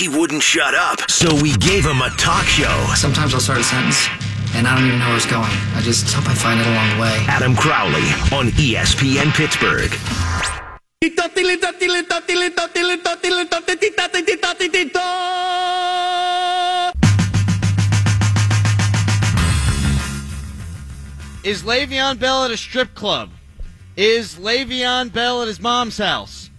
he wouldn't shut up. So we gave him a talk show. Sometimes I'll start a sentence and I don't even know where it's going. I just hope I find it along the way. Adam Crowley on ESPN Pittsburgh. Is Le'Veon Bell at a strip club? Is Le'Veon Bell at his mom's house?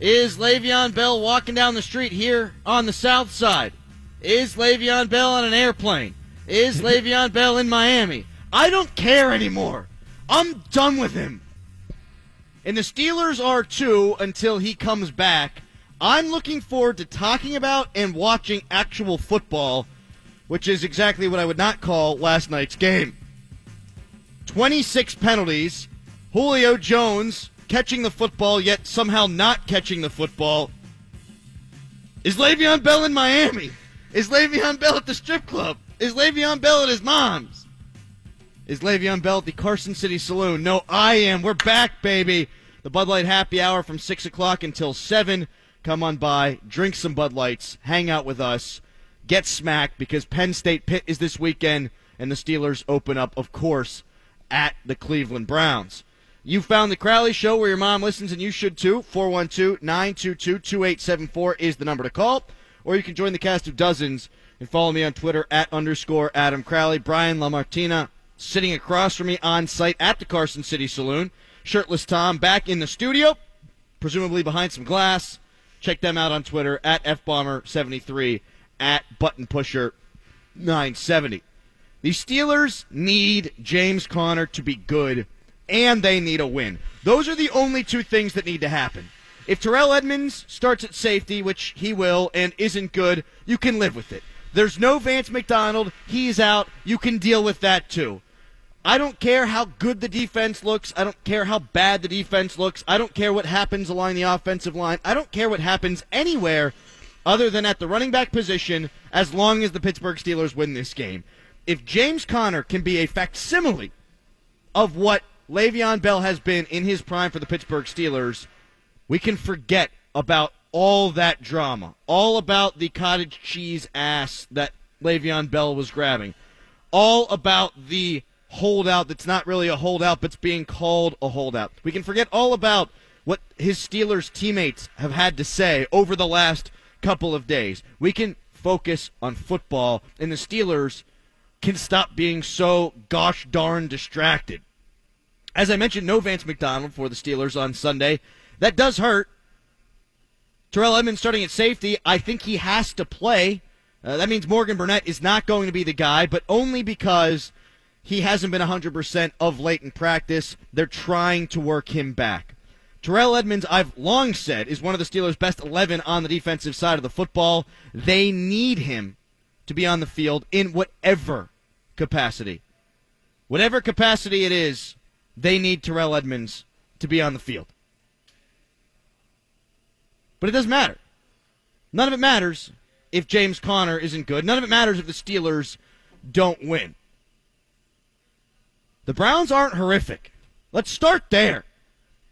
Is Le'Veon Bell walking down the street here on the south side? Is Le'Veon Bell on an airplane? Is Le'Veon Bell in Miami? I don't care anymore. I'm done with him. And the Steelers are too until he comes back. I'm looking forward to talking about and watching actual football, which is exactly what I would not call last night's game. 26 penalties. Julio Jones catching the football, yet somehow not catching the football. Is Le'Veon Bell in Miami? Is Le'Veon Bell at the strip club? Is Le'Veon Bell at his mom's? Is Le'Veon Bell at the Carson City Saloon? No, I am. We're back, baby. The Bud Light Happy Hour from 6 o'clock until 7. Come on by, drink some Bud Lights, hang out with us, get smacked because Penn State Pitt is this weekend, and the Steelers open up, of course, at the Cleveland Browns. You found the Crowley Show where your mom listens, and you should too. 412 922 2874 is the number to call. Or you can join the cast of dozens and follow me on Twitter at underscore Adam Crowley. Brian LaMartina sitting across from me on site at the Carson City Saloon. Shirtless Tom back in the studio, presumably behind some glass. Check them out on Twitter at FBomber73 at Button Pusher 970. The Steelers need James Conner to be good, and they need a win. Those are the only two things that need to happen. If Terrell Edmunds starts at safety, which he will, and isn't good, you can live with it. There's no Vance McDonald. He's out. You can deal with that too. I don't care how good the defense looks. I don't care how bad the defense looks. I don't care what happens along the offensive line. I don't care what happens anywhere other than at the running back position as long as the Pittsburgh Steelers win this game. If James Conner can be a facsimile of what Le'Veon Bell has been in his prime for the Pittsburgh Steelers, we can forget about all that drama, all about the cottage cheese ass that Le'Veon Bell was grabbing, all about the holdout that's not really a holdout but's being called a holdout. We can forget all about what his Steelers teammates have had to say over the last couple of days. We can focus on football, and the Steelers can stop being so gosh darn distracted. As I mentioned, no Vance McDonald for the Steelers on Sunday. That does hurt. Terrell Edmunds starting at safety. I think he has to play. Uh, that means Morgan Burnett is not going to be the guy, but only because he hasn't been 100% of late in practice. They're trying to work him back. Terrell Edmunds, I've long said, is one of the Steelers' best 11 on the defensive side of the football. They need him to be on the field in whatever capacity. Whatever capacity it is, they need Terrell Edmunds to be on the field. But it doesn't matter. None of it matters if James Conner isn't good. None of it matters if the Steelers don't win. The Browns aren't horrific. Let's start there.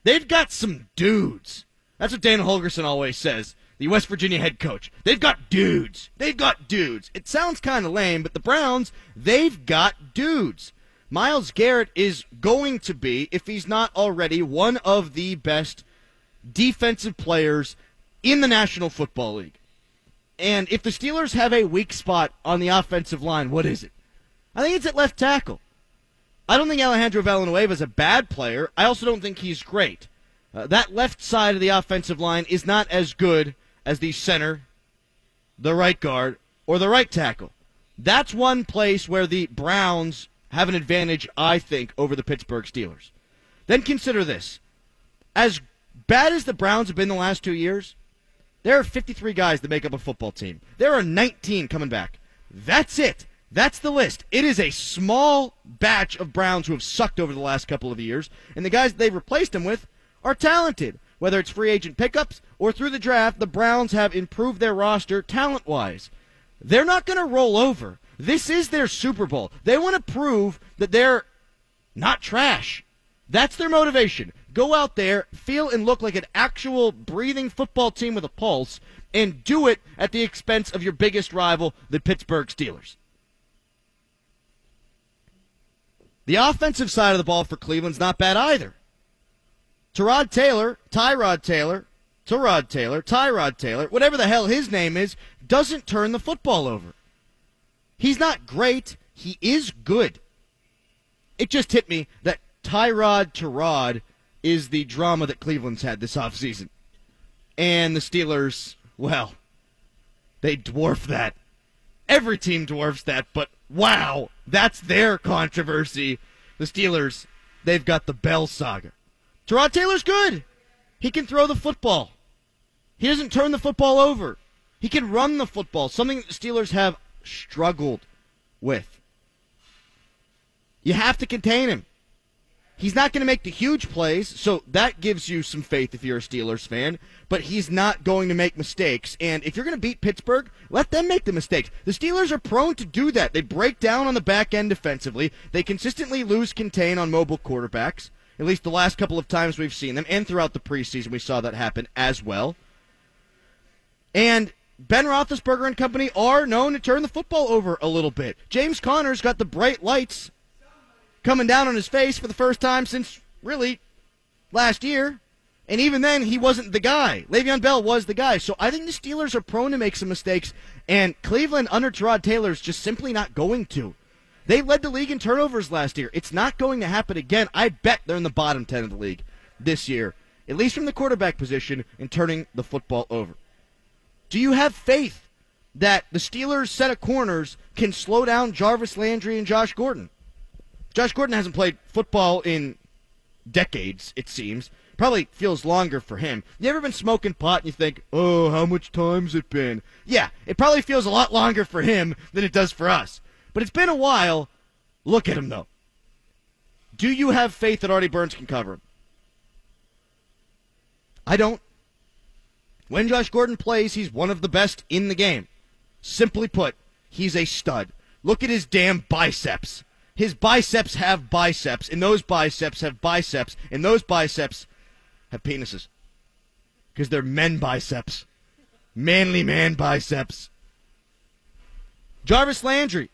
They've got some dudes. That's what Dana Holgorsen always says, the West Virginia head coach. They've got dudes. They've got dudes. It sounds kind of lame, but the Browns, they've got dudes. Myles Garrett is going to be, if he's not already, one of the best defensive players in the National Football League. And if the Steelers have a weak spot on the offensive line, what is it? I think it's at left tackle. I don't think Alejandro Villanueva is a bad player. I also don't think he's great. Uh, that left side of the offensive line is not as good as the center, the right guard, or the right tackle. That's one place where the Browns have an advantage, I think, over the Pittsburgh Steelers. Then consider this. As bad as the Browns have been the last two years, there are 53 guys that make up a football team. There are 19 coming back. That's it. That's the list. It is a small batch of Browns who have sucked over the last couple of years, and the guys they've replaced them with are talented. Whether it's free agent pickups or through the draft, the Browns have improved their roster talent wise. They're not going to roll over. This is their Super Bowl. They want to prove that they're not trash. That's their motivation. Go out there, feel and look like an actual breathing football team with a pulse, and do it at the expense of your biggest rival, the Pittsburgh Steelers. The offensive side of the ball for Cleveland's not bad either. Tyrod Taylor, Tyrod Taylor, Tyrod Taylor, Tyrod Taylor, whatever the hell his name is, doesn't turn the football over. He's not great. He is good. It just hit me that Tyrod Tyrod is the drama that Cleveland's had this offseason. And the Steelers, well, they dwarf that. Every team dwarfs that, but wow, that's their controversy. The Steelers, they've got the Bell saga. Tyrod Taylor's good. He can throw the football. He doesn't turn the football over. He can run the football, something the Steelers have struggled with. You have to contain him. He's not going to make the huge plays, so that gives you some faith if you're a Steelers fan, but he's not going to make mistakes. And if you're going to beat Pittsburgh, let them make the mistakes. The Steelers are prone to do that. They break down on the back end defensively, they consistently lose contain on mobile quarterbacks, at least the last couple of times we've seen them, and throughout the preseason we saw that happen as well. And Ben Roethlisberger and company are known to turn the football over a little bit. James Conner's got the bright lights coming down on his face for the first time since really last year. And even then, he wasn't the guy. Le'Veon Bell was the guy. So I think the Steelers are prone to make some mistakes, and Cleveland under Tyrod Taylor is just simply not going to. They led the league in turnovers last year. It's not going to happen again. I bet they're in the bottom 10 of the league this year, at least from the quarterback position, in turning the football over. Do you have faith that the Steelers' set of corners can slow down Jarvis Landry and Josh Gordon? Josh Gordon hasn't played football in decades, it seems. Probably feels longer for him. You ever been smoking pot and you think, oh, how much time's it been? Yeah, it probably feels a lot longer for him than it does for us. But it's been a while. Look at him, though. Do you have faith that Artie Burns can cover him? I don't. When Josh Gordon plays, he's one of the best in the game. Simply put, he's a stud. Look at his damn biceps. His biceps have biceps, and those biceps have biceps, and those biceps have penises. Because they're men biceps. Manly man biceps. Jarvis Landry.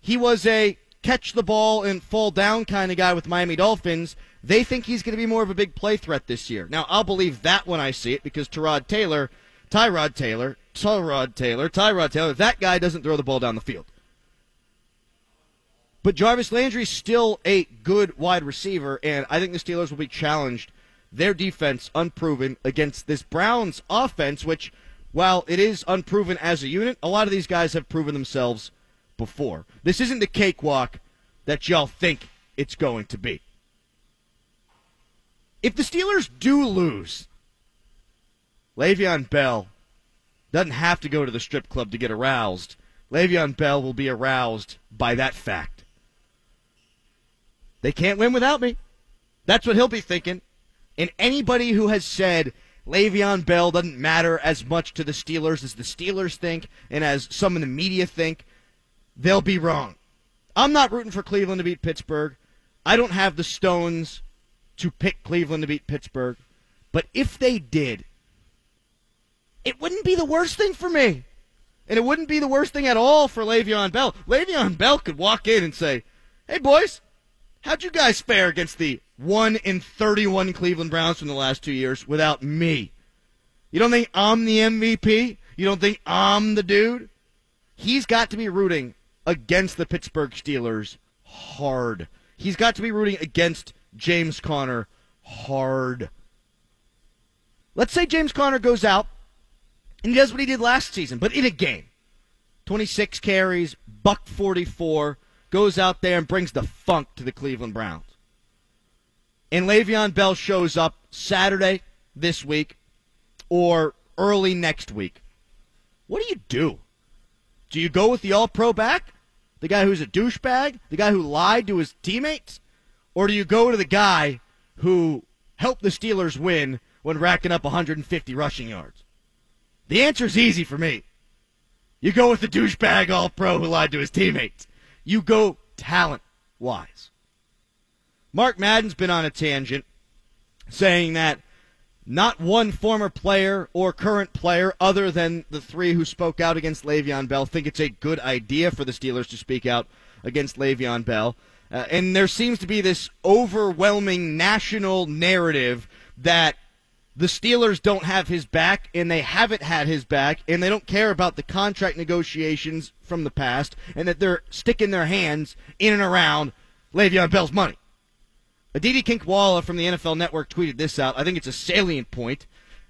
He was a catch the ball and fall down kind of guy with Miami Dolphins. They think he's going to be more of a big play threat this year. Now, I'll believe that when I see it because Tyrod Taylor, Tyrod Taylor, Tyrod Taylor, Tyrod Taylor, that guy doesn't throw the ball down the field. But Jarvis Landry's still a good wide receiver, and I think the Steelers will be challenged. Their defense unproven against this Browns offense, which, while it is unproven as a unit, a lot of these guys have proven themselves before. This isn't the cakewalk that y'all think it's going to be. If the Steelers do lose, Le'Veon Bell doesn't have to go to the strip club to get aroused. Le'Veon Bell will be aroused by that fact. They can't win without me. That's what he'll be thinking. And anybody who has said Le'Veon Bell doesn't matter as much to the Steelers as the Steelers think and as some in the media think, they'll be wrong. I'm not rooting for Cleveland to beat Pittsburgh. I don't have the stones to pick Cleveland to beat Pittsburgh. But if they did, it wouldn't be the worst thing for me. And it wouldn't be the worst thing at all for Le'Veon Bell. Le'Veon Bell could walk in and say, Hey, boys, How'd you guys fare against the 1 in 31 Cleveland Browns from the last two years without me? You don't think I'm the MVP? You don't think I'm the dude? He's got to be rooting against the Pittsburgh Steelers hard. He's got to be rooting against James Conner hard. Let's say James Conner goes out and he does what he did last season, but in a game. 26 carries, buck 44, goes out there and brings the funk to the Cleveland Browns. And Le'Veon Bell shows up Saturday this week or early next week. What do you do? Do you go with the all pro back? The guy who's a douchebag? The guy who lied to his teammates? Or do you go to the guy who helped the Steelers win when racking up 150 rushing yards? The answer is easy for me. You go with the douchebag all pro who lied to his teammates. You go talent wise. Mark Madden's been on a tangent saying that not one former player or current player, other than the three who spoke out against Le'Veon Bell, think it's a good idea for the Steelers to speak out against Le'Veon Bell. Uh, and there seems to be this overwhelming national narrative that the Steelers don't have his back, and they haven't had his back, and they don't care about the contract negotiations from the past, and that they're sticking their hands in and around Le'Veon Bell's money. Aditi Kinkhabwala from the NFL Network tweeted this out. I think it's a salient point.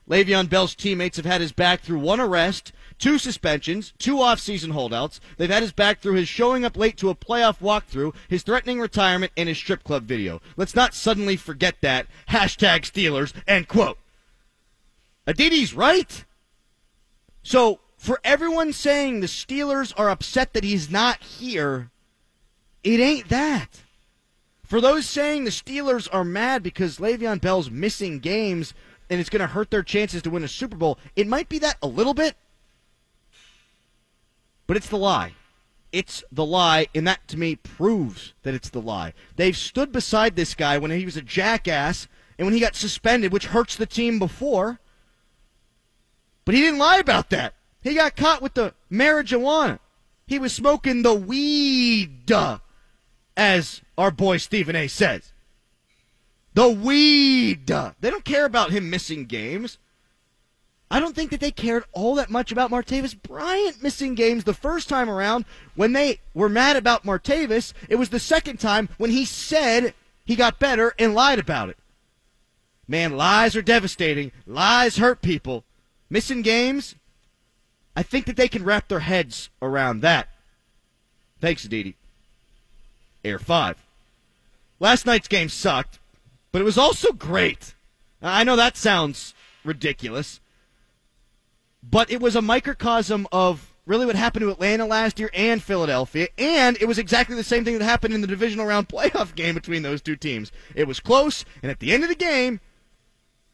Le'Veon Bell's teammates have had his back through one arrest, two suspensions, two off-season holdouts. They've had his back through his showing up late to a playoff walkthrough, his threatening retirement, and his strip club video. Let's not suddenly forget that. Hashtag Steelers, end quote. Aditi's right. So, for everyone saying the Steelers are upset that he's not here, it ain't that. For those saying the Steelers are mad because Le'Veon Bell's missing games and it's going to hurt their chances to win a Super Bowl, it might be that a little bit, but it's the lie. It's the lie, and that to me proves that it's the lie. They've stood beside this guy when he was a jackass and when he got suspended, which hurts the team before. But he didn't lie about that. He got caught with the marijuana. He was smoking the weed, as our boy Stephen A says. The weed. They don't care about him missing games. I don't think that they cared all that much about Martavis Bryant missing games the first time around. When they were mad about Martavis, it was the second time when he said he got better and lied about it. Man, lies are devastating. Lies hurt people. Missing games, I think that they can wrap their heads around that. Thanks, Aditi. Air 5. Last night's game sucked, but it was also great. I know that sounds ridiculous, but it was a microcosm of really what happened to Atlanta last year and Philadelphia, and it was exactly the same thing that happened in the divisional round playoff game between those two teams. It was close, and at the end of the game,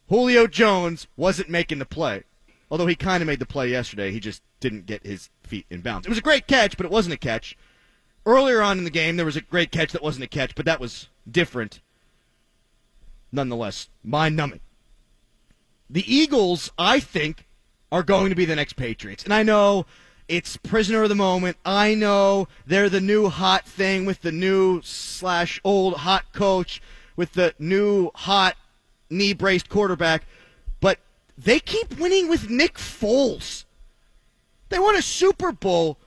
Julio Jones wasn't making the play. Although he kind of made the play yesterday, he just didn't get his feet in bounds. It was a great catch, but it wasn't a catch. Earlier on in the game, there was a great catch that wasn't a catch, but that was different. Nonetheless, mind numbing. The Eagles, I think, are going to be the next Patriots. And I know it's prisoner of the moment. I know they're the new hot thing with the new slash old hot coach with the new hot knee braced quarterback. But they keep winning with Nick Foles. They won a Super Bowl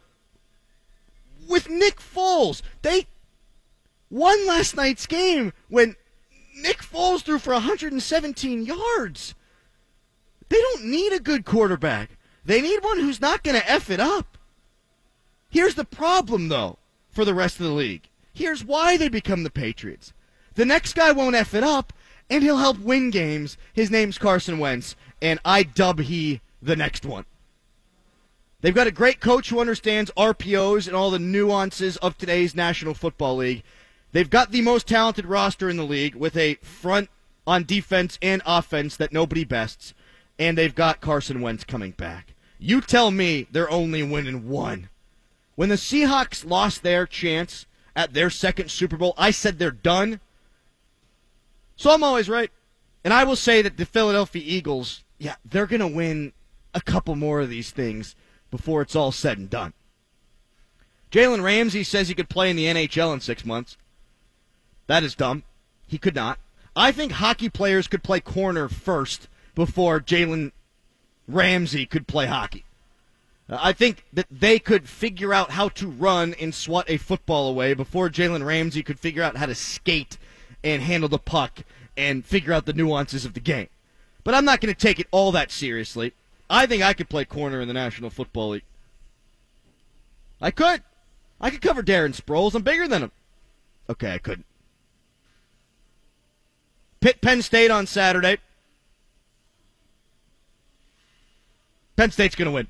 with Nick Foles. They won last night's game when Nick Foles threw for 117 yards. They don't need a good quarterback. They need one who's not going to F it up. Here's the problem, though, for the rest of the league. Here's why they become the Patriots. The next guy won't F it up, and he'll help win games. His name's Carson Wentz, and I dub he the next one. They've got a great coach who understands RPOs and all the nuances of today's National Football League. They've got the most talented roster in the league with a front on defense and offense that nobody bests, and they've got Carson Wentz coming back. You tell me they're only winning one. When the Seahawks lost their chance at their second Super Bowl, I said they're done. So I'm always right. And I will say that the Philadelphia Eagles, yeah, they're going to win a couple more of these things before it's all said and done. Jalen Ramsey says he could play in the NHL in six months. That is dumb. He could not. I think hockey players could play corner first before Jalen Ramsey could play hockey. Uh, I think that they could figure out how to run and swat a football away before Jalen Ramsey could figure out how to skate and handle the puck and figure out the nuances of the game. But I'm not going to take it all that seriously. I think I could play corner in the National Football League. I could. I could cover Darren Sproles. I'm bigger than him. Okay, I couldn't. Pitt Penn State on Saturday. Penn State's going to win.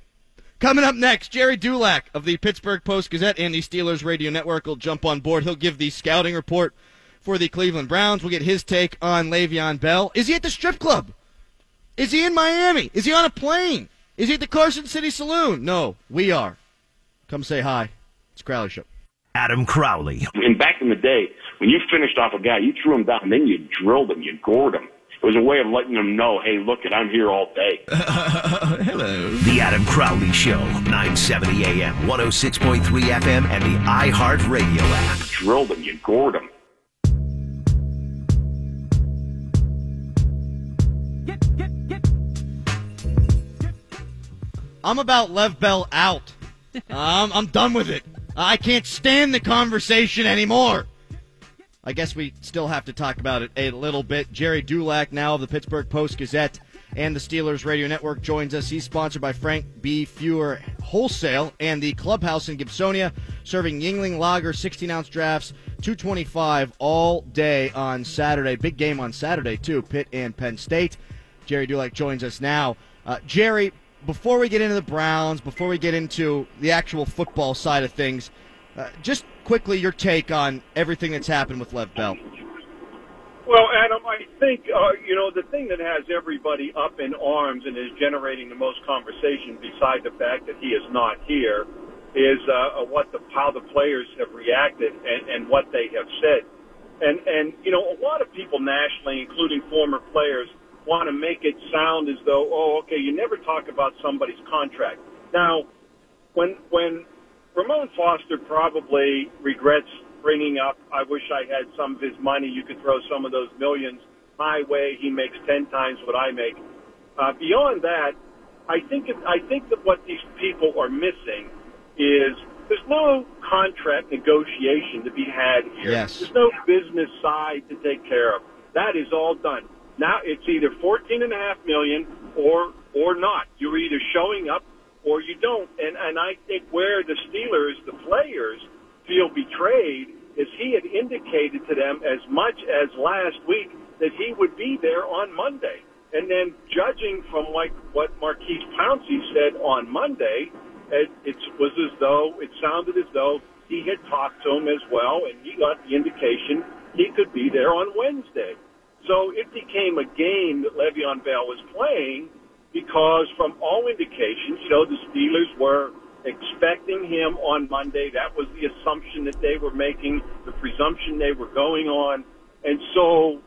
Coming up next, Gerry Dulac of the Pittsburgh Post Gazette and the Steelers Radio Network will jump on board. He'll give the scouting report for the Cleveland Browns. We'll get his take on Le'Veon Bell. Is he at the strip club? Is he in Miami? Is he on a plane? Is he at the Carson City Saloon? No, we are. Come say hi. It's Crowley Show. Adam Crowley. And back in the day, when you finished off a guy, you threw him down, then you drilled him, you gored him. It was a way of letting them know, hey, look, it, I'm here all day. Hello. The Adam Crowley Show, 970 AM, 106.3 FM, and the iHeartRadio app. Drilled them, you gored them. I'm about Lev Bell out. um, I'm done with it. I can't stand the conversation anymore. I guess we still have to talk about it a little bit. Gerry Dulac, now of the Pittsburgh Post Gazette and the Steelers Radio Network, joins us. He's sponsored by Frank B. Fuhrer Wholesale and the Clubhouse in Gibsonia, serving Yuengling Lager 16 ounce drafts, 225 all day on Saturday. Big game on Saturday, too. Pitt and Penn State. Gerry Dulac joins us now. Uh, Gerry, before we get into the Browns, before we get into the actual football side of things, uh, just quickly your take on everything that's happened with Lev Bell. Well, Adam, I think uh, you know the thing that has everybody up in arms and is generating the most conversation, beside the fact that he is not here, is uh, what the how the players have reacted and, and what they have said. And and you know a lot of people nationally, including former players, want to make it sound as though, oh, okay, you never talk about somebody's contract. Now, when when Ramon Foster probably regrets bringing up, I wish I had some of his money. You could throw some of those millions my way. He makes 10 times what I make. Uh, beyond that, I think, it, I think that what these people are missing is there's no contract negotiation to be had here. Yes. There's no business side to take care of. That is all done. Now it's either 14 and a half million or, or not. You're either showing up or you don't. And and I think where the Steelers, the players, feel betrayed is he had indicated to them as much as last week that he would be there on Monday. And then judging from like what Maurkice Pouncey said on Monday, it, it was as though it sounded as though he had talked to him as well, and he got the indication he could be there on Wednesday. So it became a game that Le'Veon Bell was playing because from all indications, you know, the Steelers were expecting him on Monday. That was the assumption that they were making, the presumption they were going on. And so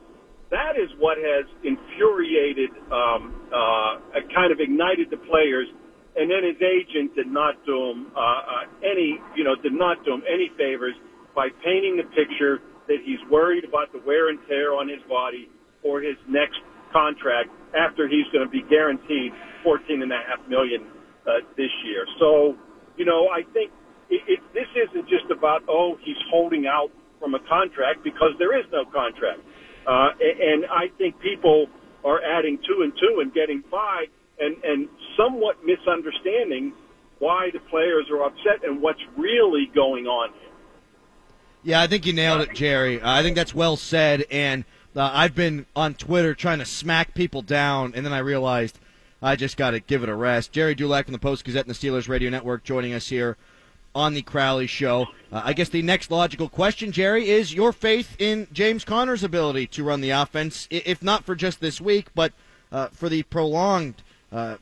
that is what has infuriated, um, uh, kind of ignited the players. And then his agent did not do him uh, uh, any, you know, did not do him any favors by painting the picture that he's worried about the wear and tear on his body or his next contract after he's going to be guaranteed fourteen and a half million uh, this year. So, you know, I think it, it, this isn't just about oh he's holding out from a contract because there is no contract, uh, and I think people are adding two and two and getting five, and and somewhat misunderstanding why the players are upset and what's really going on here. Yeah, I think you nailed it, Gerry. Uh, I think that's well said, and uh, I've been on Twitter trying to smack people down, and then I realized I just got to give it a rest. Gerry Dulac from the Post Gazette and the Steelers Radio Network joining us here on the Crowley Show. Uh, I guess the next logical question, Gerry, is your faith in James Conner's ability to run the offense, if not for just this week, but uh, for the prolonged uh,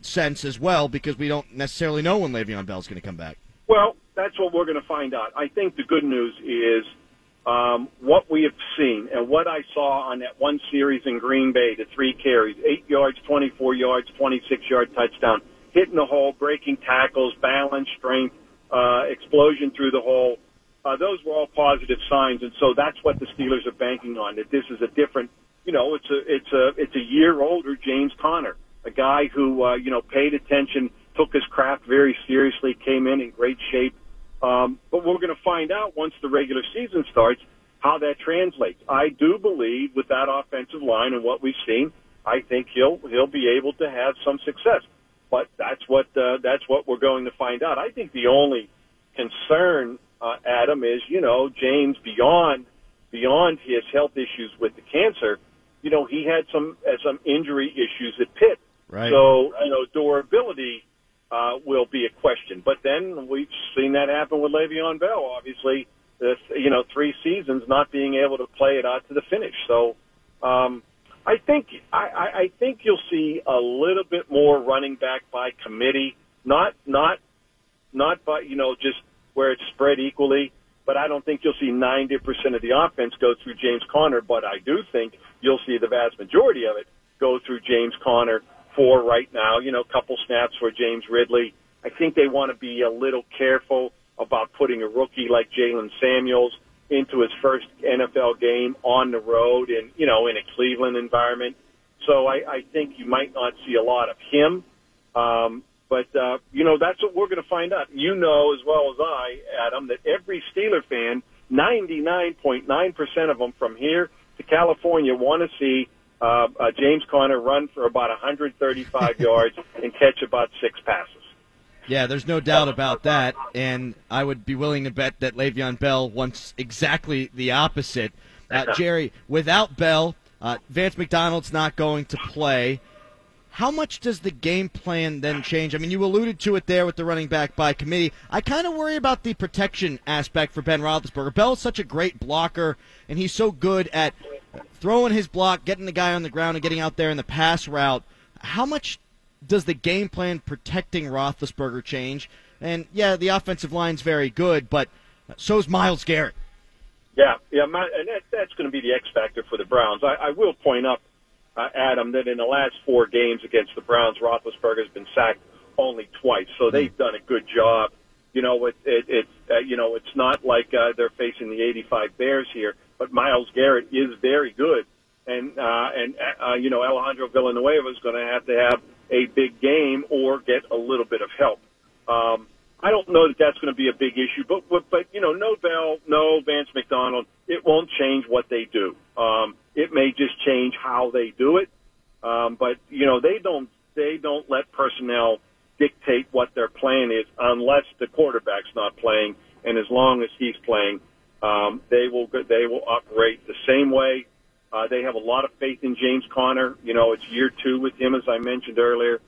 sense as well, because we don't necessarily know when Le'Veon Bell's going to come back. Well, that's what we're going to find out. I think the good news is um, what we have seen and what I saw on that one series in Green Bay, the three carries, eight yards, 24 yards, 26 yard touchdown, hitting the hole, breaking tackles, balance, strength, uh, explosion through the hole. Uh, those were all positive signs, and so that's what the Steelers are banking on. That this is a different, you know, it's a it's a it's a year older James Conner, a guy who uh, you know paid attention, took his craft very seriously, came in in great shape, um, but we're going to find out once the regular season starts how that translates. I do believe with that offensive line and what we've seen, I think he'll he'll be able to have some success. But that's what uh, that's what we're going to find out. I think the only concern, uh, Adam, is you know James beyond beyond his health issues with the cancer. You know he had some uh, some injury issues at Pitt. Right. So you know durability uh, will be a question. But then we've seen that happen with Le'Veon Bell. Obviously, this you know three seasons not being able to play it out to the finish. So um, I think I, I think you'll see a little bit more running back by committee, not not not by you know just where it's spread equally. but I don't think you'll see 90% of the offense go through James Conner, but I do think you'll see the vast majority of it go through James Conner for right now, you know, a couple snaps for James Ridley. I think they want to be a little careful about putting a rookie like Jaylen Samuels into his first NFL game on the road and, you know, in a Cleveland environment. So I, I think you might not see a lot of him. Um, but, uh, you know, that's what we're going to find out. You know as well as I, Adam, that every Steeler fan, 99.9% of them from here to California want to see uh, uh, James Conner run for about 135 yards and catch about six passes. Yeah, there's no doubt about that, and I would be willing to bet that Le'Veon Bell wants exactly the opposite. Uh, Gerry, without Bell, uh, Vance McDonald's not going to play. How much does the game plan then change? I mean, you alluded to it there with the running back by committee. I kind of worry about the protection aspect for Ben Roethlisberger. Bell's such a great blocker, and he's so good at throwing his block, getting the guy on the ground, and getting out there in the pass route. How much does the game plan protecting Roethlisberger change? And yeah, the offensive line's very good, but so's Myles Garrett. Yeah, yeah, my, and that, that's going to be the X factor for the Browns. I, I will point up, uh, Adam, that in the last four games against the Browns, Roethlisberger has been sacked only twice, so they've done a good job. You know, it, it, it's uh, you know, it's not like uh, they're facing the '85 Bears here, but Myles Garrett is very good, and uh, and uh, you know, Alejandro Villanueva is going to have to have a big game or get a little bit of help. Um, I don't know that that's going to be a big issue, but, but, but, you know, no Bell, no Vance McDonald, it won't change what they do. Um, it may just change how they do it. Um, but, you know, they don't, they don't let personnel dictate what their plan is unless the quarterback's not playing. And as long as he's playing, um, they will, they will operate the same way uh, they have a lot of faith in James Conner. You know, it's year two with him, as I mentioned earlier.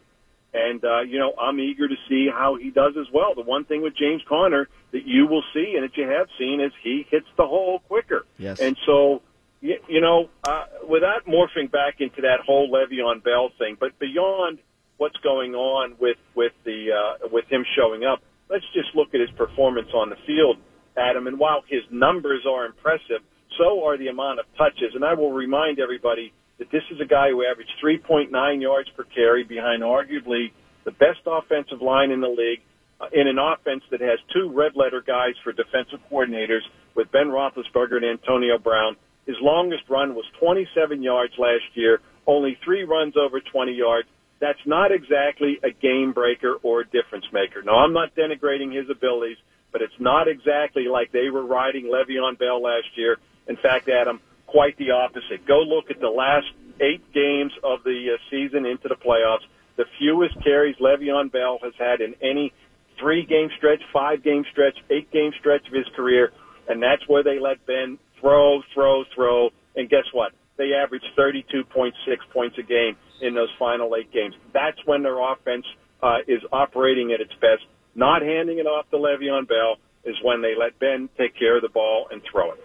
And, uh, you know, I'm eager to see how he does as well. The one thing with James Conner that you will see and that you have seen is he hits the hole quicker. Yes. And so, you, you know, uh, without morphing back into that whole Le'Veon Bell thing, but beyond what's going on with, with the, uh, with him showing up, let's just look at his performance on the field, Adam. And while his numbers are impressive, so are the amount of touches. And I will remind everybody that this is a guy who averaged 3.9 yards per carry behind arguably the best offensive line in the league uh, in an offense that has two red letter guys for defensive coordinators with Ben Roethlisberger and Antonio Brown. His longest run was 27 yards last year, only three runs over 20 yards. That's not exactly a game breaker or a difference maker. Now, I'm not denigrating his abilities, but it's not exactly like they were riding Le'Veon Bell last year in fact, Adam, quite the opposite. Go look at the last eight games of the uh, season into the playoffs. The fewest carries Le'Veon Bell has had in any three game stretch, five game stretch, eight game stretch of his career. And that's where they let Ben throw, throw, throw. And guess what? They averaged 32.6 points a game in those final eight games. That's when their offense uh, is operating at its best. Not handing it off to Le'Veon Bell is when they let Ben take care of the ball and throw it.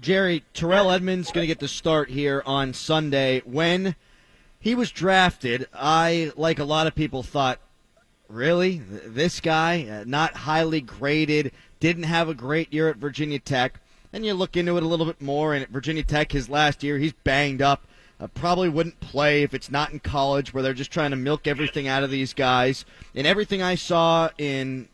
Gerry, Terrell Edmunds going to get the start here on Sunday. When he was drafted, I, like a lot of people, thought, really? This guy, uh, not highly graded, didn't have a great year at Virginia Tech. And you look into it a little bit more, and at Virginia Tech, his last year, he's banged up. Uh, probably wouldn't play if it's not in college where they're just trying to milk everything out of these guys. And everything I saw in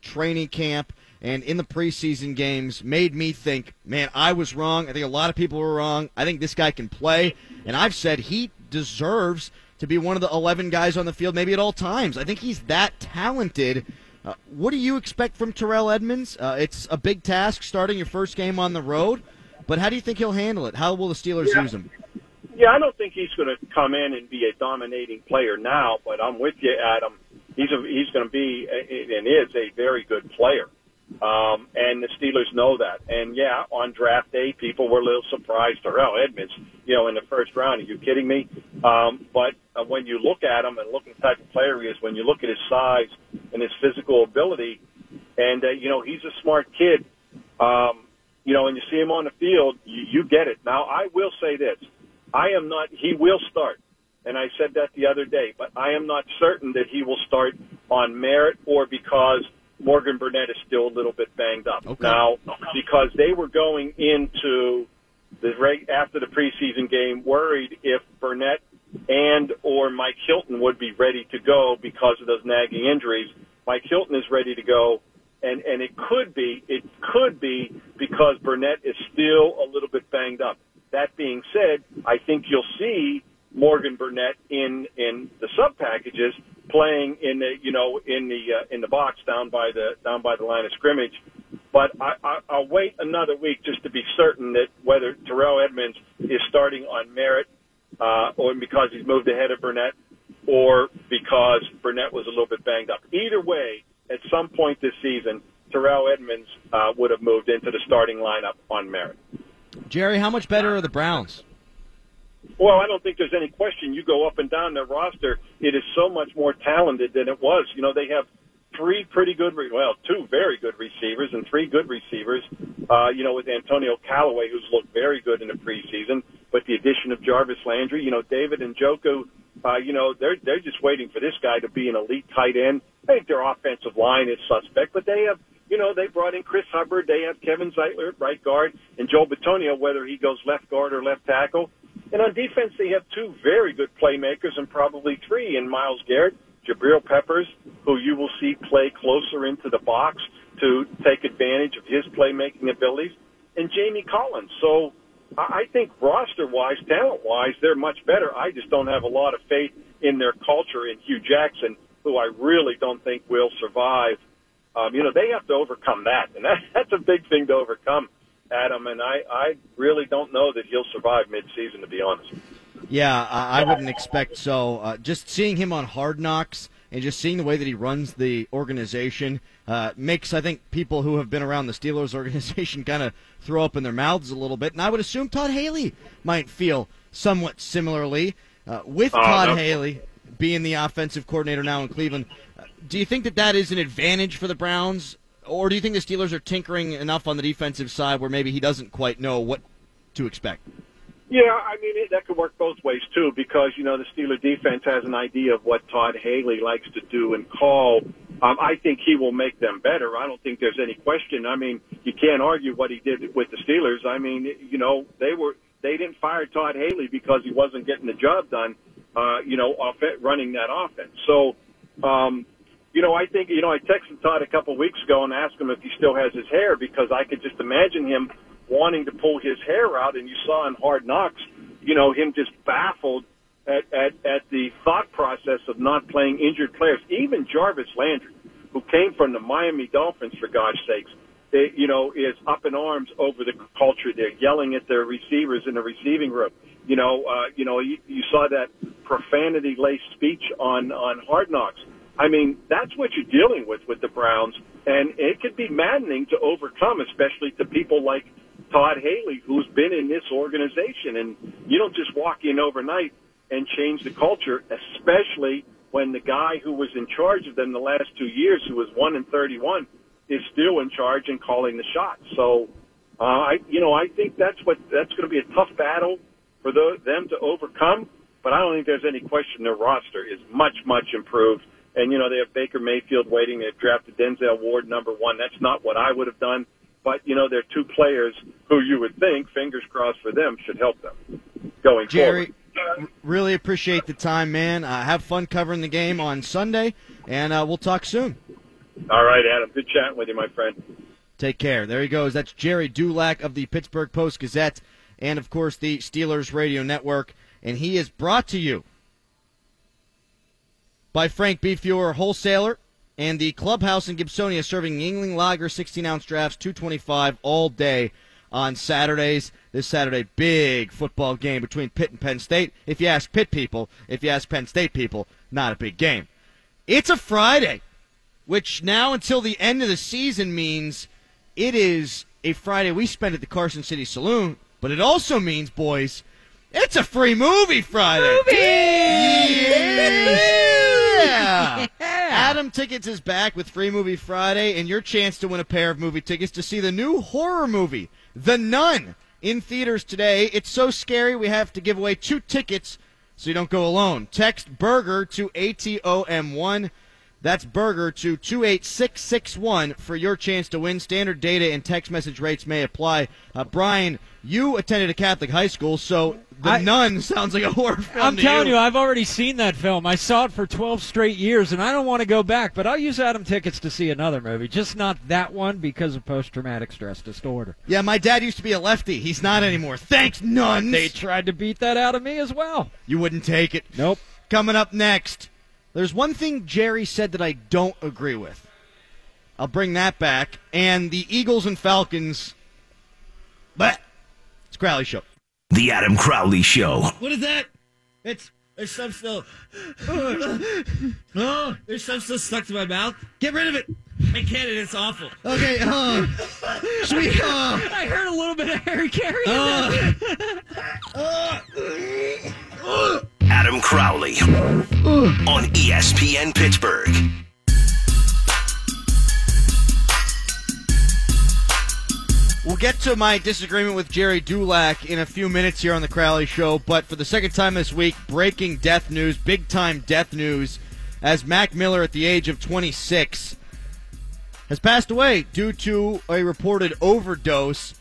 training camp and in the preseason games made me think, man, I was wrong. I think a lot of people were wrong. I think this guy can play, and I've said he deserves to be one of the 11 guys on the field, maybe at all times. I think he's that talented. Uh, what do you expect from Terrell Edmunds? Uh, it's a big task starting your first game on the road, but how do you think he'll handle it? How will the Steelers yeah. use him? Yeah, I don't think he's going to come in and be a dominating player now, but I'm with you, Adam. He's a, he's going to be and is a very good player. Um, and the Steelers know that. And yeah, on draft day, people were a little surprised. Terrell Edmunds, you know, in the first round. Are you kidding me? Um, but uh, when you look at him and look at the type of player he is, when you look at his size and his physical ability, and uh, you know, he's a smart kid. Um, you know, and you see him on the field, you, you get it. Now, I will say this: I am not. He will start, and I said that the other day. But I am not certain that he will start on merit or because Morgan Burnett is still a little bit banged up Okay. now because they were going into the reg- after the preseason game worried if Burnett and or Mike Hilton would be ready to go because of those nagging injuries. Mike Hilton is ready to go, and and it could be it could be because Burnett is still a little bit banged up. That being said, I think you'll see Morgan Burnett in in the sub packages playing in the you know in the uh, in the box down by the down by the line of scrimmage. But I, I, I'll wait another week just to be certain that whether Terrell Edmunds is starting on merit uh, or because he's moved ahead of Burnett or because Burnett was a little bit banged up. Either way, at some point this season, Terrell Edmunds uh, would have moved into the starting lineup on merit. Gerry, how much better are the Browns? Well, I don't think there's any question. You go up and down their roster, it is so much more talented than it was. You know, they have three pretty good, re- well, two very good receivers and three good receivers. Uh, you know, with Antonio Callaway, who's looked very good in the preseason, but the addition of Jarvis Landry, you know, David Njoku, uh, you know, they're they're just waiting for this guy to be an elite tight end. I think their offensive line is suspect, but they have, you know, they brought in Chris Hubbard, they have Kevin Zeitler at right guard, and Joe Bitonio, whether he goes left guard or left tackle. And on defense, they have two very good playmakers and probably three in Myles Garrett, Jabril Peppers, who you will see play closer into the box to take advantage of his playmaking abilities, and Jamie Collins. So I think roster-wise, talent-wise, they're much better. I just don't have a lot of faith in their culture in Hue Jackson, who I really don't think will survive. Um, you know, they have to overcome that, and that, that's a big thing to overcome, Adam. And I, I really don't know that he'll survive mid-season, to be honest. Yeah, I, I wouldn't expect so. Uh, just seeing him on Hard Knocks and just seeing the way that he runs the organization uh, makes, I think, people who have been around the Steelers organization kind of throw up in their mouths a little bit. And I would assume Todd Haley might feel somewhat similarly. Uh, with Oh, Todd no. Haley being the offensive coordinator now in Cleveland, uh, do you think that that is an advantage for the Browns? Or do you think the Steelers are tinkering enough on the defensive side where maybe he doesn't quite know what to expect? Yeah, I mean it, that could work both ways too, because you know the Steeler defense has an idea of what Todd Haley likes to do and call. Um, I think he will make them better. I don't think there's any question. I mean, you can't argue what he did with the Steelers. I mean, you know, they were they didn't fire Todd Haley because he wasn't getting the job done. Uh, you know, off running that offense. So, um, you know, I think you know I texted Todd a couple weeks ago and asked him if he still has his hair because I could just imagine him wanting to pull his hair out, and you saw in Hard Knocks, you know, him just baffled at, at, at the thought process of not playing injured players. Even Jarvis Landry, who came from the Miami Dolphins, for God's sakes, they, you know, is up in arms over the culture. They're yelling at their receivers in the receiving room. You know, uh, you know, you, you saw that profanity-laced speech on on Hard Knocks. I mean, that's what you're dealing with with the Browns, and it could be maddening to overcome, especially to people like Todd Haley, who's been in this organization. And you don't just walk in overnight and change the culture, especially when the guy who was in charge of them the last two years, who was one and thirty-one, is still in charge and calling the shots. So, uh, I, you know, I think that's what that's going to be a tough battle for the, them to overcome. But I don't think there's any question their roster is much, much improved. And you know, they have Baker Mayfield waiting. They've drafted Denzel Ward number one. That's not what I would have done. But you know, they're two players who you would think, fingers crossed for them, should help them going Gerry, forward. really appreciate the time, man. Uh, have fun covering the game on Sunday, and uh, we'll talk soon. All right, Adam. Good chatting with you, my friend. Take care. There he goes. That's Gerry Dulac of the Pittsburgh Post Gazette and, of course, the Steelers Radio Network. And he is brought to you by Frank B. Fuhrer Wholesaler and the Clubhouse in Gibsonia serving Yuengling Lager 16 ounce drafts, 225 all day on Saturdays. This Saturday, big football game between Pitt and Penn State. If you ask Pitt people, if you ask Penn State people, not a big game. It's a Friday, which now until the end of the season means it is a Friday we spend at the Carson City Saloon, but it also means, boys, it's a free movie Friday. Yeah. Atom Tickets is back with Free Movie Friday and your chance to win a pair of movie tickets to see the new horror movie, The Nun, in theaters today. It's so scary we have to give away two tickets so you don't go alone. Text burger to ATOM1. That's Burger to 28661 for your chance to win. Standard data and text message rates may apply. Uh, Brian, you attended a Catholic high school, so The I- Nun sounds like a horror film. I'm telling you. you, I've already seen that film. I saw it for 12 straight years, and I don't want to go back. But I'll use Atom tickets to see another movie, just not that one because of post-traumatic stress disorder. Yeah, my dad used to be a lefty. He's not anymore. Thanks, nuns. They tried to beat that out of me as well. you wouldn't take it. Nope. Coming up next, there's one thing Gerry said that I don't agree with. I'll bring that back. And the Eagles and Falcons. But it's Crowley Show. The Adam Crowley Show. What is that? It's there's some still. oh, there's some still stuck to my mouth. Get rid of it. I can't. and It's awful. Okay, uh, should we, uh, I heard a little bit of Harry Caray. Adam Crowley on ESPN Pittsburgh. We'll get to my disagreement with Gerry Dulac in a few minutes here on the Crowley Show, but for the second time this week, breaking death news, big time death news, as Mac Miller at the age of 26 has passed away due to a reported overdose.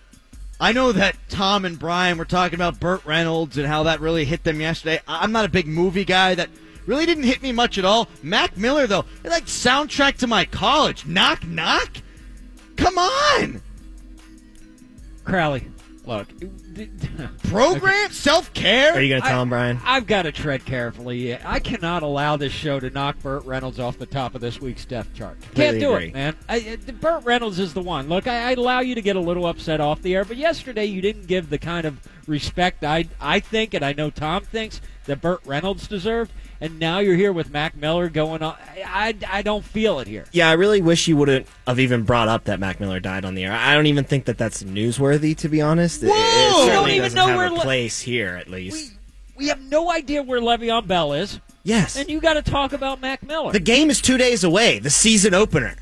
I know that Tom and Brian were talking about Burt Reynolds and how that really hit them yesterday. I'm not a big movie guy. That really didn't hit me much at all. Mac Miller, though, like soundtrack to my college. Knock, knock. Come on. Crowley, look. Program self care. Are you going to tell him, Brian? I've got to tread carefully. I cannot allow this show to knock Burt Reynolds off the top of this week's death chart. Can't do agree. it, man. I, uh, I- Burt Reynolds is the one. Look, I, I allow you to get a little upset off the air, but yesterday you didn't give the kind of respect I I think, and I know Tom thinks that Burt Reynolds deserved. And now you're here with Mac Miller going on. I, I, I don't feel it here. Yeah, I really wish you wouldn't have even brought up that Mac Miller died on the air. I don't even think that that's newsworthy, to be honest. Whoa! it certainly don't even doesn't know have where a Le- place here, at least. We we have no idea where Le'Veon Bell is, yes. and you got to talk about Mac Miller. the game is two days away. The season opener.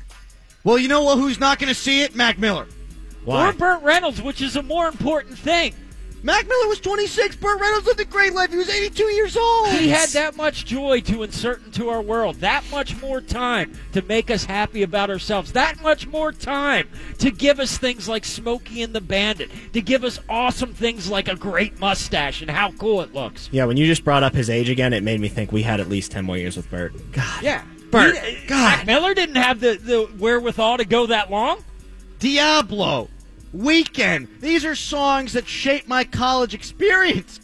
Well, you know what? Who's not going to see it? Mac Miller. Why? or Burt Reynolds, which is a more important thing. Mac Miller was 26. Burt Reynolds lived a great life. He was 82 years old. He had that much joy to insert into our world, that much more time to make us happy about ourselves, that much more time to give us things like Smokey and the Bandit, to give us awesome things like a great mustache and how cool it looks. Yeah, when you just brought up his age again, it made me think we had at least 10 more years with Burt. God. Yeah. Burt, He- God. Mac Miller didn't have the, the wherewithal to go that long. Diablo. Weekend. These are songs that shaped my college experience.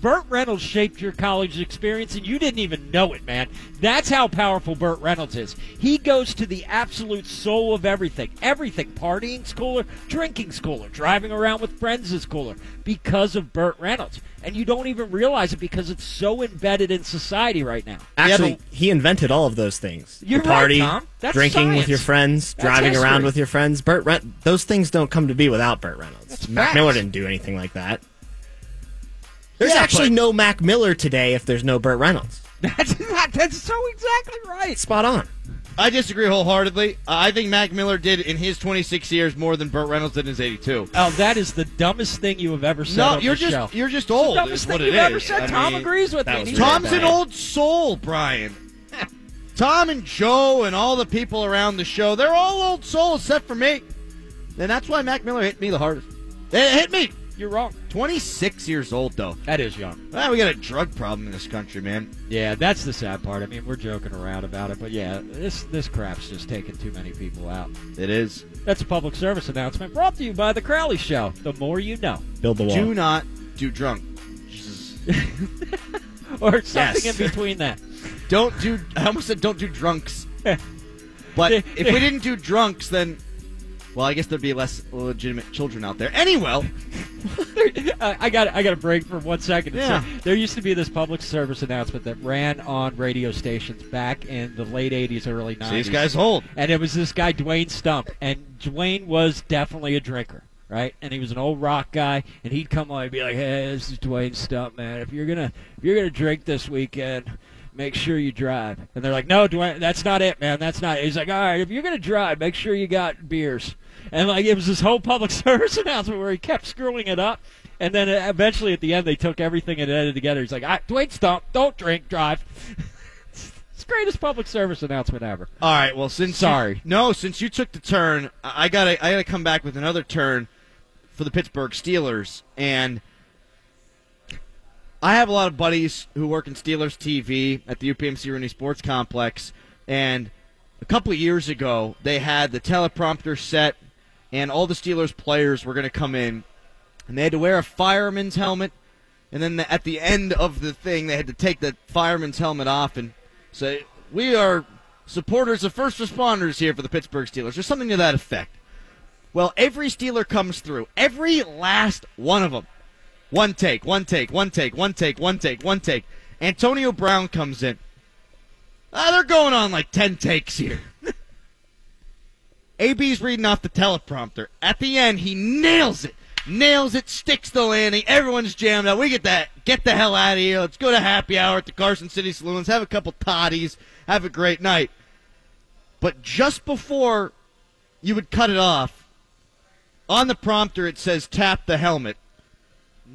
Burt Reynolds shaped your college experience, and you didn't even know it, man. That's how powerful Burt Reynolds is. He goes to the absolute soul of everything. Everything. Partying's cooler, drinking's cooler, driving around with friends is cooler because of Burt Reynolds. And you don't even realize it because it's so embedded in society right now. Actually, Yeah, he invented all of those things. You're the right, party, drinking with your friends, That's driving around with your friends. Burt Ren- those things don't come to be without Burt Reynolds. That's Mac facts. Miller didn't do anything like that. There's Yeah, actually but- no Mac Miller today if there's no Burt Reynolds. That's that's so exactly right. Spot on. I disagree wholeheartedly. Uh, I think Mac Miller did in his 26 years more than Burt Reynolds did in his 82. Oh, that is the dumbest thing you have ever said No, on you're this just show. you're just the old. dumbest Is what thing it you've ever said. I Tom mean, agrees with me. was really Tom's right. an old soul, Brian. Tom and Joe and all the people around the show, they're all old souls except for me. And that's why Mac Miller hit me the hardest. It hit me. You're wrong. 26 years old, though. That is young. Ah, we got a drug problem in this country, man. Yeah, that's the sad part. I mean, we're joking around about it, but yeah, this this crap's just taking too many people out. It is. That's a public service announcement brought to you by the Crowley Show. The more you know, Build the wall. Do not do drunk. or something Yes. in between that. Don't do. I almost said don't do drunks. But if we didn't do drunks, then. Well, I guess there'd be less legitimate children out there. Anyway, I got I got to break for one second. Yeah. there used to be this public service announcement that ran on radio stations back in the late '80s, early '90s. see, these guys hold. and it was this guy Dwayne Stump, and Dwayne was definitely a drinker, right? And he was an old rock guy, and he'd come on and be like, "Hey, this is Dwayne Stump, man. If you're gonna if you're gonna drink this weekend." Make sure you drive. And they're like, no, Dwayne, that's not it, man. That's not it. He's like, all right, if you're going to drive, make sure you got beers. And like, it was this whole public service announcement where he kept screwing it up. And then uh, eventually at the end, they took everything and edited together. He's like, "Ah, Dwayne Stump, don't drink, drive. It's the greatest public service announcement ever. All right. Well, since you- Sorry. no, since you took the turn, I I gotta I gotta come back with another turn for the Pittsburgh Steelers, and I have a lot of buddies who work in Steelers TV at the UPMC Rooney Sports Complex, and a couple of years ago they had the teleprompter set, and all the Steelers players were going to come in, and they had to wear a fireman's helmet, and then the, at the end of the thing they had to take the fireman's helmet off and say, "We are supporters of first responders here for the Pittsburgh Steelers," or something to that effect. Well, every Steeler comes through, every last one of them. One take, one take, one take, one take, one take, one take. Antonio Brown comes in. Ah, they're going on like 10 takes here. AB's reading off the teleprompter. At the end, he nails it. Nails it, sticks the landing. Everyone's jammed out. We get that. Get the hell out of here. Let's go to happy hour at the Carson City Saloons. Have a couple toddies. Have a great night. But just before you would cut it off, on the prompter it says tap the helmet.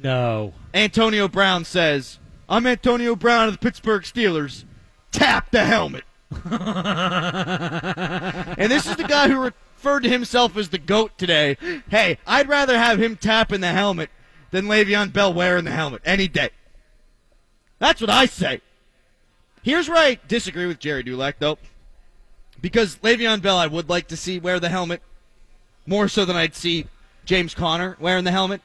No. Antonio Brown says, I'm Antonio Brown of the Pittsburgh Steelers. Tap the helmet. and this is the guy who referred to himself as the GOAT today. Hey, I'd rather have him tap in the helmet than Le'Veon Bell wearing the helmet any day. That's what I say. Here's where I disagree with Gerry Dulac, though. Because Le'Veon Bell, I would like to see wear the helmet more so than I'd see James Conner wearing the helmet.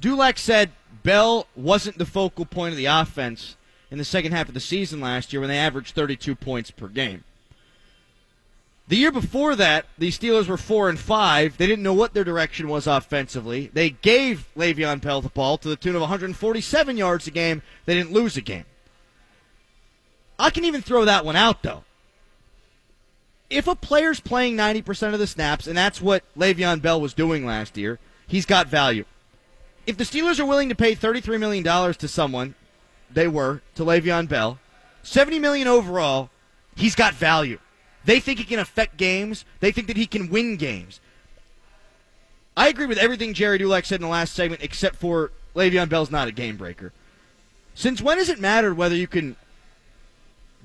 Dulac said Bell wasn't the focal point of the offense in the second half of the season last year when they averaged 32 points per game. The year before that, the Steelers were four and five. They didn't know what their direction was offensively. They gave Le'Veon Bell the ball to the tune of 147 yards a game. They didn't lose a game. I can even throw that one out though. If a player's playing 90% of the snaps, and that's what Le'Veon Bell was doing last year, he's got value. If the Steelers are willing to pay $33 million to someone, they were, to Le'Veon Bell, 70 million overall, he's got value. They think he can affect games. They think that he can win games. I agree with everything Gerry Dulac said in the last segment, except for Le'Veon Bell's not a game breaker. Since when does it matter whether you can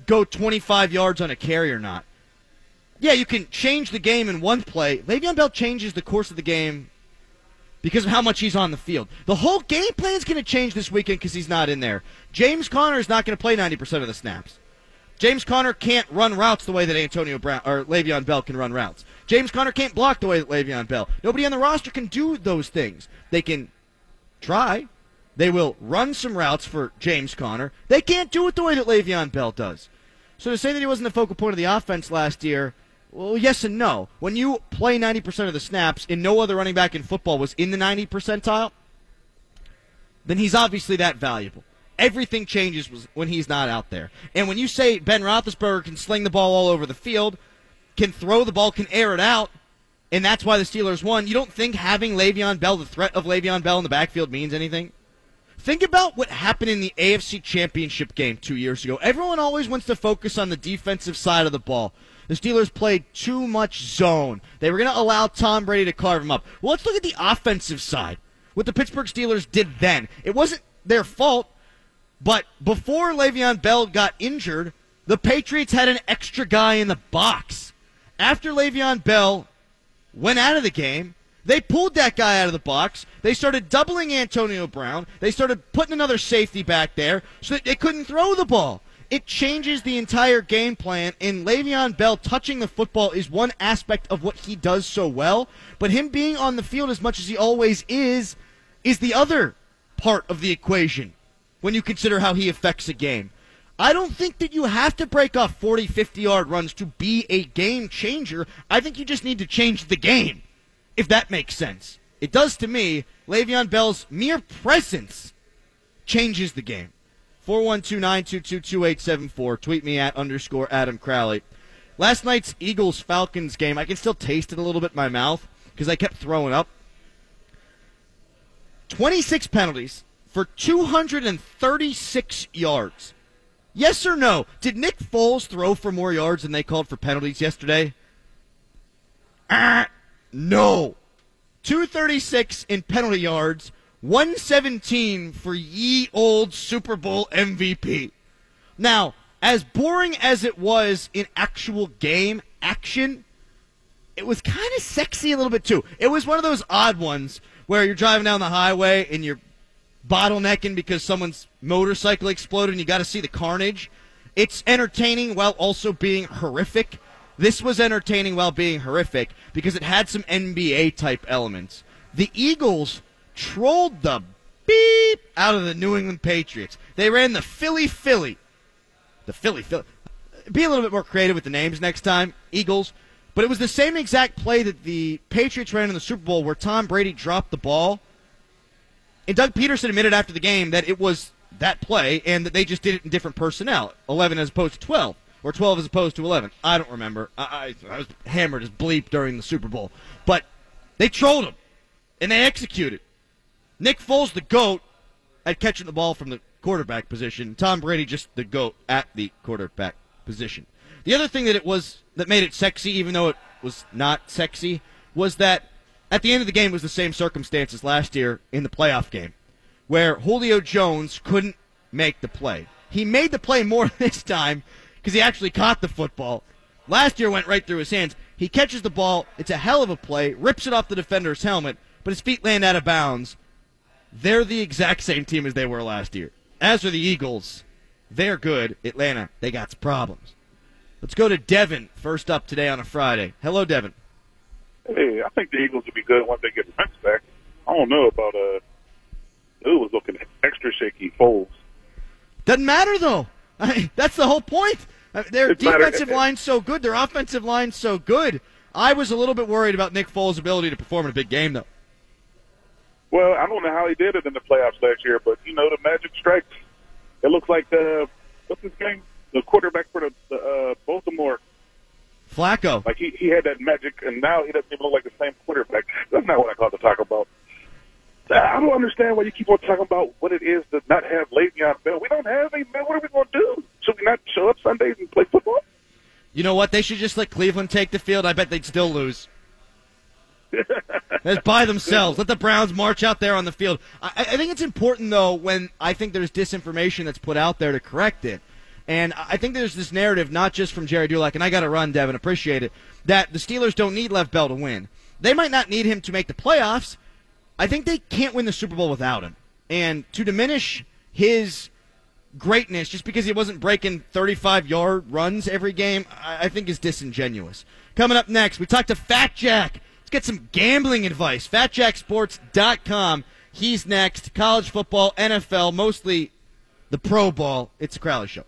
go 25 yards on a carry or not? Yeah, you can change the game in one play. Le'Veon Bell changes the course of the game because of how much he's on the field. The whole game plan is going to change this weekend because he's not in there. James Conner is not going to play 90% of the snaps. James Conner can't run routes the way that Antonio Brown or Le'Veon Bell can run routes. James Conner can't block the way that Le'Veon Bell. Nobody on the roster can do those things. They can try. They will run some routes for James Conner. They can't do it the way that Le'Veon Bell does. So to say that he wasn't the focal point of the offense last year, well, yes and no. When you play 90% of the snaps and no other running back in football was in the 90 percentile, then he's obviously that valuable. Everything changes when he's not out there. And when you say Ben Roethlisberger can sling the ball all over the field, can throw the ball, can air it out, and that's why the Steelers won, you don't think having Le'Veon Bell, the threat of Le'Veon Bell in the backfield means anything? Think about what happened in the AFC Championship game two years ago. Everyone always wants to focus on the defensive side of the ball. The Steelers played too much zone. They were going to allow Tom Brady to carve him up. Well, let's look at the offensive side. What the Pittsburgh Steelers did then. It wasn't their fault, but before Le'Veon Bell got injured, the Patriots had an extra guy in the box. After Le'Veon Bell went out of the game, they pulled that guy out of the box. They started doubling Antonio Brown. They started putting another safety back there so that they couldn't throw the ball. It changes the entire game plan, and Le'Veon Bell touching the football is one aspect of what he does so well, but him being on the field as much as he always is, is the other part of the equation when you consider how he affects a game. I don't think that you have to break off 40, 50 yard runs to be a game changer. I think you just need to change the game, if that makes sense. It does to me. Le'Veon Bell's mere presence changes the game. 412-922-2874. Tweet me at underscore Adam Crowley. Last night's Eagles Falcons game, I can still taste it a little bit in my mouth because I kept throwing up. 26 penalties for 236 yards. Yes or no? Did Nick Foles throw for more yards than they called for penalties yesterday? Ah, no. 236 in penalty yards, 117 for ye old Super Bowl MVP. Now, as boring as it was in actual game action, it was kind of sexy a little bit too. It was one of those odd ones where you're driving down the highway and you're bottlenecking because someone's motorcycle exploded and you got to see the carnage. It's entertaining while also being horrific. This was entertaining while being horrific because it had some NBA type elements. The Eagles trolled the beep out of the New England Patriots. They ran the Philly Philly. The Philly Philly. Be a little bit more creative with the names next time, Eagles. But it was the same exact play that the Patriots ran in the Super Bowl where Tom Brady dropped the ball. And Doug Pederson admitted after the game that it was that play and that they just did it in different personnel 11 as opposed to 12 or 12 as opposed to 11. I don't remember. I, I, I was hammered as bleep during the Super Bowl. But they trolled him and they executed. Nick Foles, the GOAT, at catching the ball from the quarterback position. Tom Brady, just the GOAT at the quarterback position. The other thing that it was that made it sexy, even though it was not sexy, was that at the end of the game was the same circumstances last year in the playoff game, where Julio Jones couldn't make the play. He made the play more this time because he actually caught the football. Last year went right through his hands. He catches the ball. It's a hell of a play. Rips it off the defender's helmet, but his feet land out of bounds. They're the exact same team as they were last year. As for the Eagles, they're good. Atlanta, they got some problems. Let's go to Devin first up today on a Friday. Hello, Devin. Hey, I think the Eagles will be good once they get Wentz back. I don't know about uh, who was looking extra shaky Foles. Doesn't matter though. I mean, that's the whole point. Their It matter- defensive line's so good. Their offensive line's so good. I was a little bit worried about Nick Foles' ability to perform in a big game, though. Well, I don't know how he did it in the playoffs last year, but you know the magic strikes. It looks like uh, what's his name? The quarterback for the, the uh, Baltimore. Flacco. Like he, he had that magic, and now he doesn't even look like the same quarterback. That's not what I called to talk about. I don't understand why you keep on talking about what it is to not have Le'Veon Bell. We don't have any man. What are we going to do? Should we not show up Sundays and play football? You know what? They should just let Cleveland take the field. I bet they'd still lose. That's by themselves. Let the Browns march out there on the field. I, I think it's important, though, when I think there's disinformation that's put out there to correct it. And I think there's this narrative, not just from Gerry Dulac, and I got to run, Devin, appreciate it, that the Steelers don't need Lev Bell to win. They might not need him to make the playoffs. I think they can't win the Super Bowl without him. And to diminish his greatness just because he wasn't breaking 35 yard runs every game, I, I think is disingenuous. Coming up next, we talk to Fat Jack. Let's get some gambling advice. FatJackSports.com. He's next. College football, NFL, mostly the Pro Ball. It's a Crowley Show.